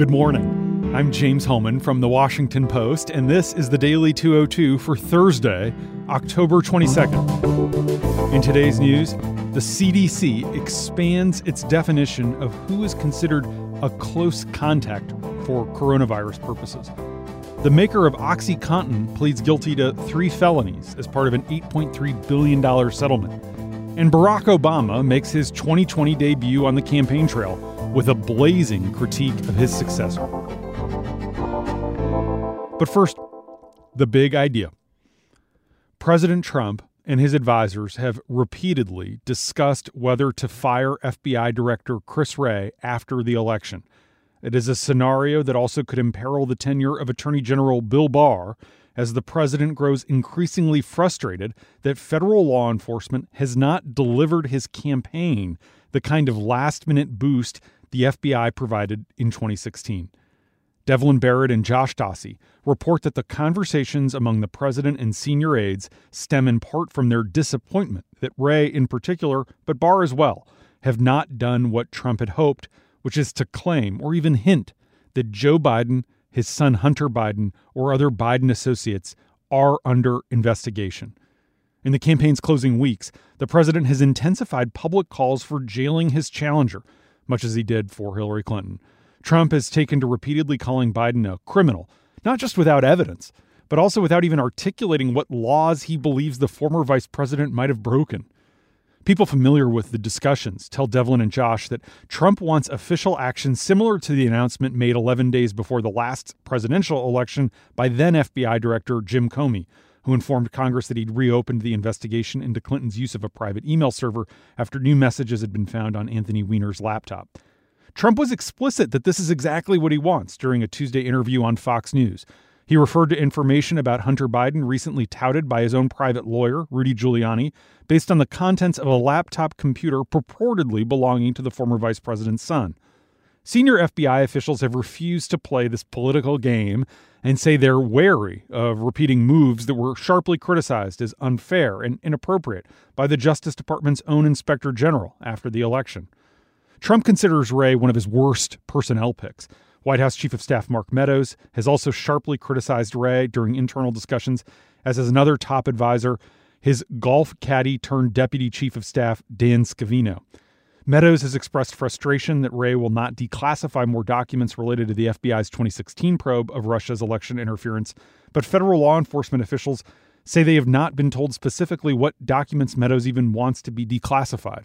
Good morning. I'm James Hohmann from The Washington Post, and this is the Daily 202 for Thursday, October 22nd. In today's news, the CDC expands its definition of who is considered a close contact for coronavirus purposes. The maker of OxyContin pleads guilty to three felonies as part of an $8.3 billion settlement. And Barack Obama makes his 2020 debut on the campaign trail with a blazing critique of his successor. But first, the big idea. President Trump and his advisors have repeatedly discussed whether to fire FBI Director Chris Wray after the election. It is a scenario that also could imperil the tenure of Attorney General Bill Barr as the president grows increasingly frustrated that federal law enforcement has not delivered his campaign the kind of last minute boost the FBI provided in 2016. Devlin Barrett and Josh Dawsey report that the conversations among the president and senior aides stem in part from their disappointment that Wray, in particular, but Barr as well, have not done what Trump had hoped which is to claim or even hint that Joe Biden, his son Hunter Biden, or other Biden associates are under investigation. In the campaign's closing weeks, the president has intensified public calls for jailing his challenger, much as he did for Hillary Clinton. Trump has taken to repeatedly calling Biden a criminal, not just without evidence, but also without even articulating what laws he believes the former vice president might have broken. People familiar with the discussions tell Devlin and Josh that Trump wants official action similar to the announcement made 11 days before the last presidential election by then FBI Director Jim Comey, who informed Congress that he'd reopened the investigation into Clinton's use of a private email server after new messages had been found on Anthony Weiner's laptop. Trump was explicit that this is exactly what he wants during a Tuesday interview on Fox News. He referred to information about Hunter Biden recently touted by his own private lawyer, Rudy Giuliani, based on the contents of a laptop computer purportedly belonging to the former vice president's son. Senior FBI officials have refused to play this political game and say they're wary of repeating moves that were sharply criticized as unfair and inappropriate by the Justice Department's own inspector general after the election. Trump considers Wray one of his worst personnel picks. White House Chief of Staff Mark Meadows has also sharply criticized Wray during internal discussions, as has another top advisor, his golf caddy turned Deputy Chief of Staff Dan Scavino. Meadows has expressed frustration that Wray will not declassify more documents related to the FBI's 2016 probe of Russia's election interference, but federal law enforcement officials say they have not been told specifically what documents Meadows even wants to be declassified.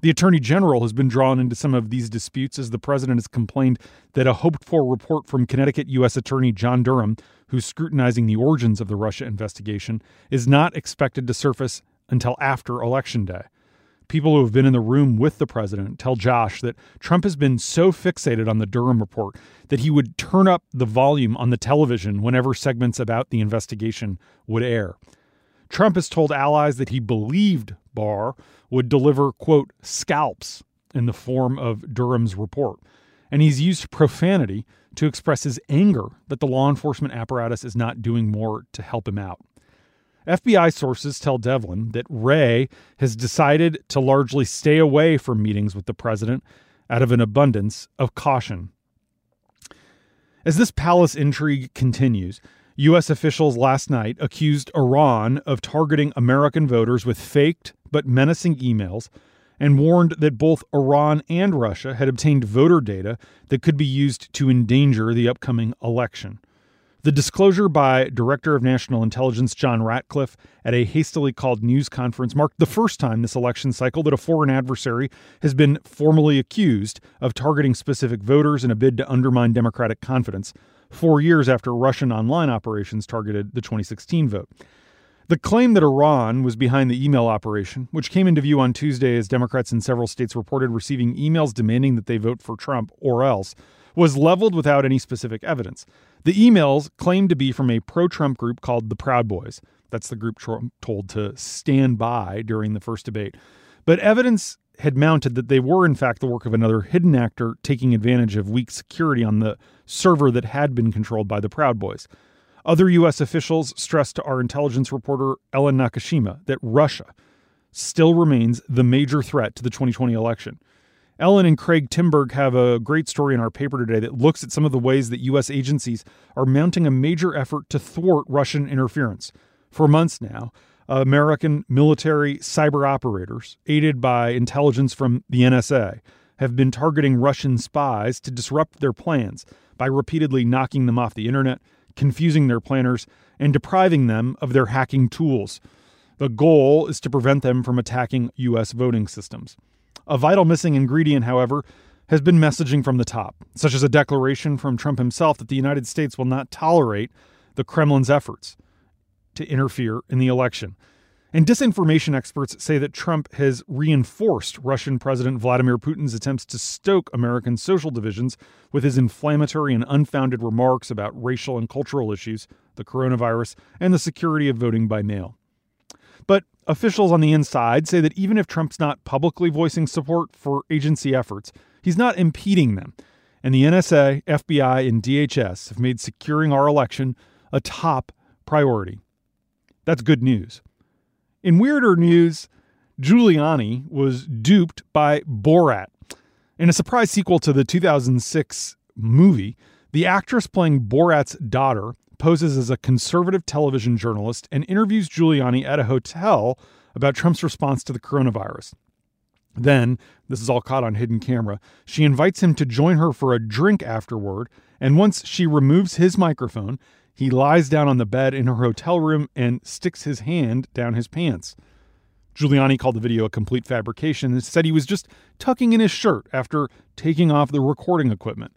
The Attorney General has been drawn into some of these disputes as the president has complained that a hoped for report from Connecticut U.S. Attorney John Durham, who's scrutinizing the origins of the Russia investigation, is not expected to surface until after Election Day. People who have been in the room with the president tell Josh that Trump has been so fixated on the Durham report that he would turn up the volume on the television whenever segments about the investigation would air. Trump has told allies that he believed Barr would deliver, quote, scalps in the form of Durham's report. And he's used profanity to express his anger that the law enforcement apparatus is not doing more to help him out. FBI sources tell Devlin that Wray has decided to largely stay away from meetings with the president out of an abundance of caution. As this palace intrigue continues, U.S. officials last night accused Iran of targeting American voters with faked but menacing emails and warned that both Iran and Russia had obtained voter data that could be used to endanger the upcoming election. The disclosure by Director of National Intelligence John Ratcliffe at a hastily called news conference marked the first time this election cycle that a foreign adversary has been formally accused of targeting specific voters in a bid to undermine democratic confidence, four years after Russian online operations targeted the 2016 vote. The claim that Iran was behind the email operation, which came into view on Tuesday as Democrats in several states reported receiving emails demanding that they vote for Trump or else, was leveled without any specific evidence. The emails claimed to be from a pro Trump group called the Proud Boys. That's the group Trump told to stand by during the first debate. But evidence had mounted that they were, in fact, the work of another hidden actor taking advantage of weak security on the server that had been controlled by the Proud Boys. Other U.S. officials stressed to our intelligence reporter Ellen Nakashima that Russia still remains the major threat to the 2020 election. Ellen and Craig Timberg have a great story in our paper today that looks at some of the ways that U.S. agencies are mounting a major effort to thwart Russian interference. For months now, American military cyber operators, aided by intelligence from the NSA, have been targeting Russian spies to disrupt their plans by repeatedly knocking them off the internet, confusing their planners, and depriving them of their hacking tools. The goal is to prevent them from attacking U.S. voting systems. A vital missing ingredient, however, has been messaging from the top, such as a declaration from Trump himself that the United States will not tolerate the Kremlin's efforts to interfere in the election. And disinformation experts say that Trump has reinforced Russian President Vladimir Putin's attempts to stoke American social divisions with his inflammatory and unfounded remarks about racial and cultural issues, the coronavirus, and the security of voting by mail. But officials on the inside say that even if Trump's not publicly voicing support for agency efforts, he's not impeding them. And the NSA, FBI, and DHS have made securing our election a top priority. That's good news. In weirder news, Giuliani was duped by Borat. In a surprise sequel to the 2006 movie, the actress playing Borat's daughter poses as a conservative television journalist and interviews Giuliani at a hotel about Trump's response to the coronavirus. Then, this is all caught on hidden camera, she invites him to join her for a drink afterward, and once she removes his microphone, he lies down on the bed in her hotel room and sticks his hand down his pants. Giuliani called the video a complete fabrication and said he was just tucking in his shirt after taking off the recording equipment.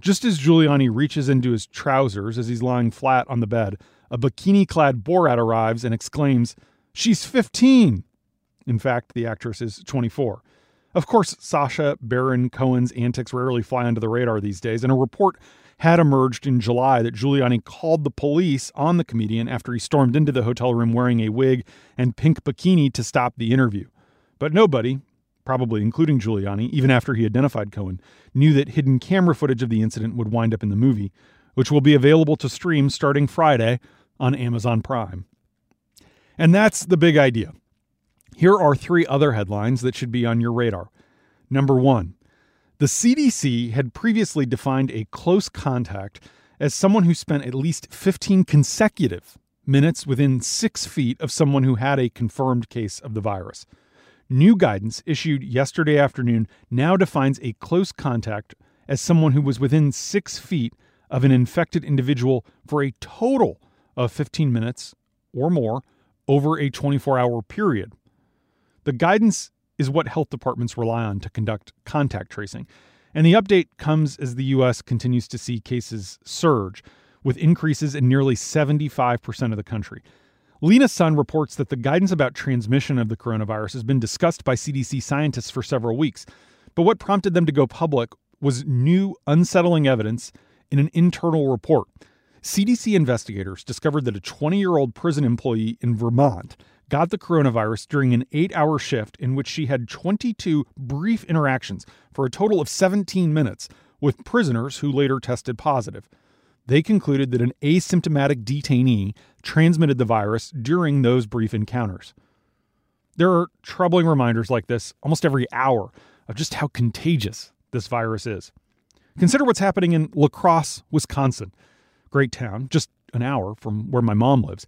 Just as Giuliani reaches into his trousers as he's lying flat on the bed, a bikini clad Borat arrives and exclaims, She's 15! In fact, the actress is 24. Of course, Sacha Baron Cohen's antics rarely fly under the radar these days, and a report had emerged in July that Giuliani called the police on the comedian after he stormed into the hotel room wearing a wig and pink bikini to stop the interview. But nobody, probably including Giuliani, even after he identified Cohen, knew that hidden camera footage of the incident would wind up in the movie, which will be available to stream starting Friday on Amazon Prime. And that's the big idea. Here are three other headlines that should be on your radar. Number one, the CDC had previously defined a close contact as someone who spent at least 15 consecutive minutes within six feet of someone who had a confirmed case of the virus. New guidance issued yesterday afternoon now defines a close contact as someone who was within six feet of an infected individual for a total of 15 minutes or more over a 24 hour period. The guidance is what health departments rely on to conduct contact tracing. And the update comes as the U.S. continues to see cases surge, with increases in nearly 75% of the country. Lena Sun reports that the guidance about transmission of the coronavirus has been discussed by CDC scientists for several weeks. But what prompted them to go public was new, unsettling evidence in an internal report. CDC investigators discovered that a 20 year old prison employee in Vermont got the coronavirus during an eight hour shift in which she had 22 brief interactions for a total of 17 minutes with prisoners who later tested positive. They concluded that an asymptomatic detainee transmitted the virus during those brief encounters. There are troubling reminders like this almost every hour of just how contagious this virus is. Consider what's happening in La Crosse, Wisconsin. Great town, just an hour from where my mom lives.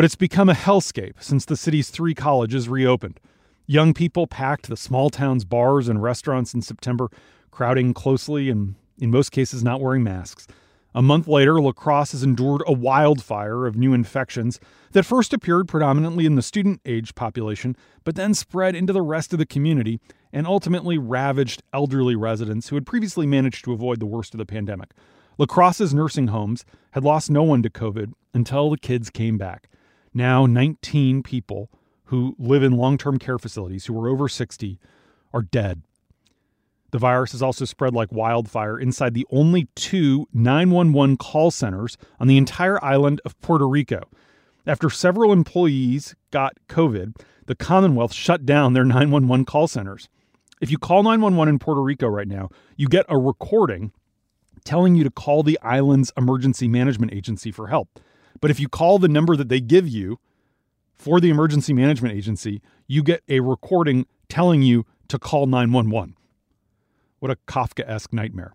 But it's become a hellscape since the city's three colleges reopened. Young people packed the small town's bars and restaurants in September, crowding closely and, in most cases, not wearing masks. A month later, La Crosse has endured a wildfire of new infections that first appeared predominantly in the student age population, but then spread into the rest of the community and ultimately ravaged elderly residents who had previously managed to avoid the worst of the pandemic. La Crosse's nursing homes had lost no one to COVID until the kids came back. Now, 19 people who live in long term care facilities who are over 60 are dead. The virus has also spread like wildfire inside the only two 911 call centers on the entire island of Puerto Rico. After several employees got COVID, the Commonwealth shut down their 911 call centers. If you call 911 in Puerto Rico right now, you get a recording telling you to call the island's emergency management agency for help. But if you call the number that they give you for the emergency management agency, you get a recording telling you to call 911. What a Kafka esque nightmare.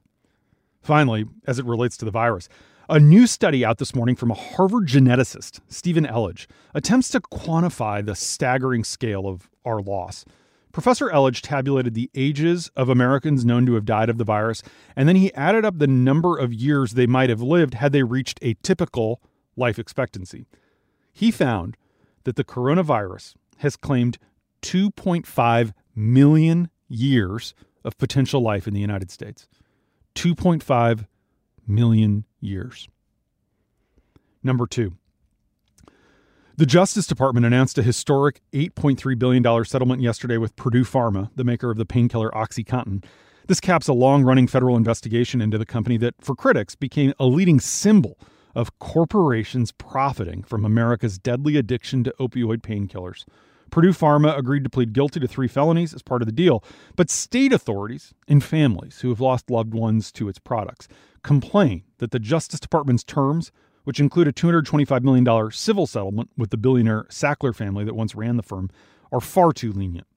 Finally, as it relates to the virus, a new study out this morning from a Harvard geneticist, Stephen Elledge, attempts to quantify the staggering scale of our loss. Professor Elledge tabulated the ages of Americans known to have died of the virus, and then he added up the number of years they might have lived had they reached a typical life expectancy. He found that the coronavirus has claimed 2.5 million years of potential life in the United States. 2.5 million years. Number two, the Justice Department announced a historic $8.3 billion settlement yesterday with Purdue Pharma, the maker of the painkiller OxyContin. This caps a long running federal investigation into the company that, for critics, became a leading symbol of corporations profiting from America's deadly addiction to opioid painkillers. Purdue Pharma agreed to plead guilty to three felonies as part of the deal, but state authorities and families who have lost loved ones to its products complain that the Justice Department's terms, which include a $225 million civil settlement with the billionaire Sackler family that once ran the firm, are far too lenient.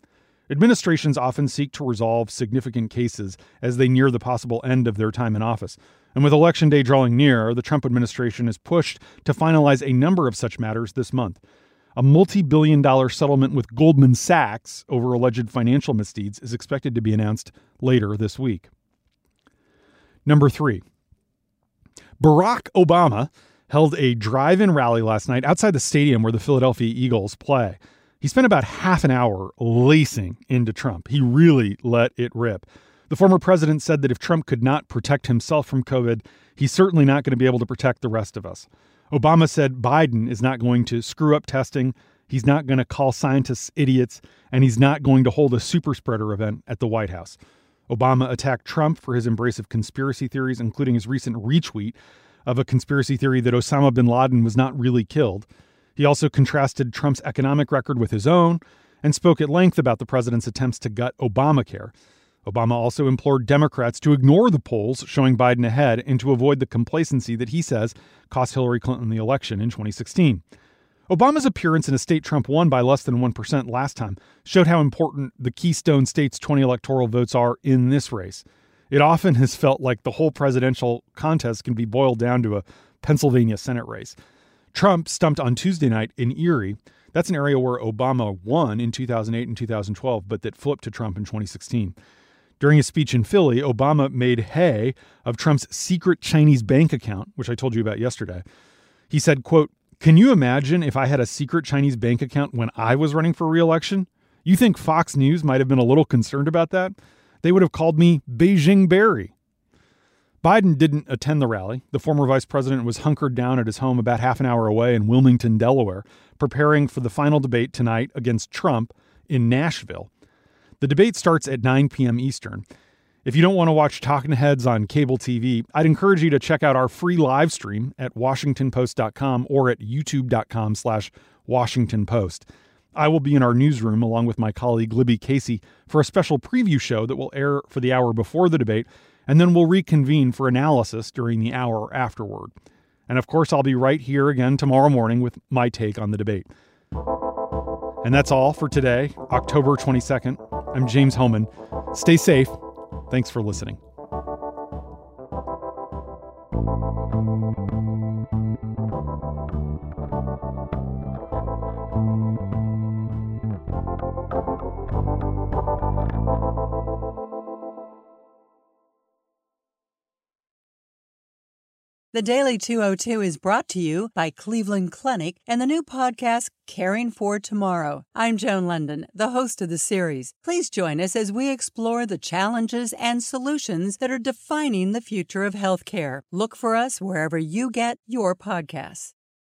Administrations often seek to resolve significant cases as they near the possible end of their time in office. And with Election Day drawing near, the Trump administration is pushed to finalize a number of such matters this month. A multi billion dollar settlement with Goldman Sachs over alleged financial misdeeds is expected to be announced later this week. Number three, Barack Obama held a drive in rally last night outside the stadium where the Philadelphia Eagles play. He spent about half an hour lacing into Trump. He really let it rip. The former president said that if Trump could not protect himself from COVID, he's certainly not going to be able to protect the rest of us. Obama said Biden is not going to screw up testing, he's not going to call scientists idiots, and he's not going to hold a super spreader event at the White House. Obama attacked Trump for his embrace of conspiracy theories, including his recent retweet of a conspiracy theory that Osama bin Laden was not really killed. He also contrasted Trump's economic record with his own and spoke at length about the president's attempts to gut Obamacare. Obama also implored Democrats to ignore the polls showing Biden ahead and to avoid the complacency that he says cost Hillary Clinton the election in 2016. Obama's appearance in a state Trump won by less than 1% last time showed how important the Keystone state's 20 electoral votes are in this race. It often has felt like the whole presidential contest can be boiled down to a Pennsylvania Senate race. Trump stumped on Tuesday night in Erie. That's an area where Obama won in 2008 and 2012, but that flipped to Trump in 2016. During a speech in Philly, Obama made hay of Trump's secret Chinese bank account, which I told you about yesterday. He said, quote, "Can you imagine if I had a secret Chinese bank account when I was running for reelection? You think Fox News might have been a little concerned about that? They would have called me Beijing Barry." Biden didn't attend the rally. The former vice president was hunkered down at his home about half an hour away in Wilmington, Delaware, preparing for the final debate tonight against Trump in Nashville. The debate starts at 9 p.m. Eastern. If you don't want to watch talking heads on cable TV, I'd encourage you to check out our free live stream at washingtonpost.com or at youtube.com slash washingtonpost. I will be in our newsroom along with my colleague Libby Casey for a special preview show that will air for the hour before the debate, and then we'll reconvene for analysis during the hour afterward. And of course, I'll be right here again tomorrow morning with my take on the debate. And that's all for today, October 22nd. I'm James Hohmann. Stay safe. Thanks for listening. The Daily 202 is brought to you by Cleveland Clinic and the new podcast, Caring for Tomorrow. I'm Joan London, the host of the series. Please join us as we explore the challenges and solutions that are defining the future of healthcare. Look for us wherever you get your podcasts.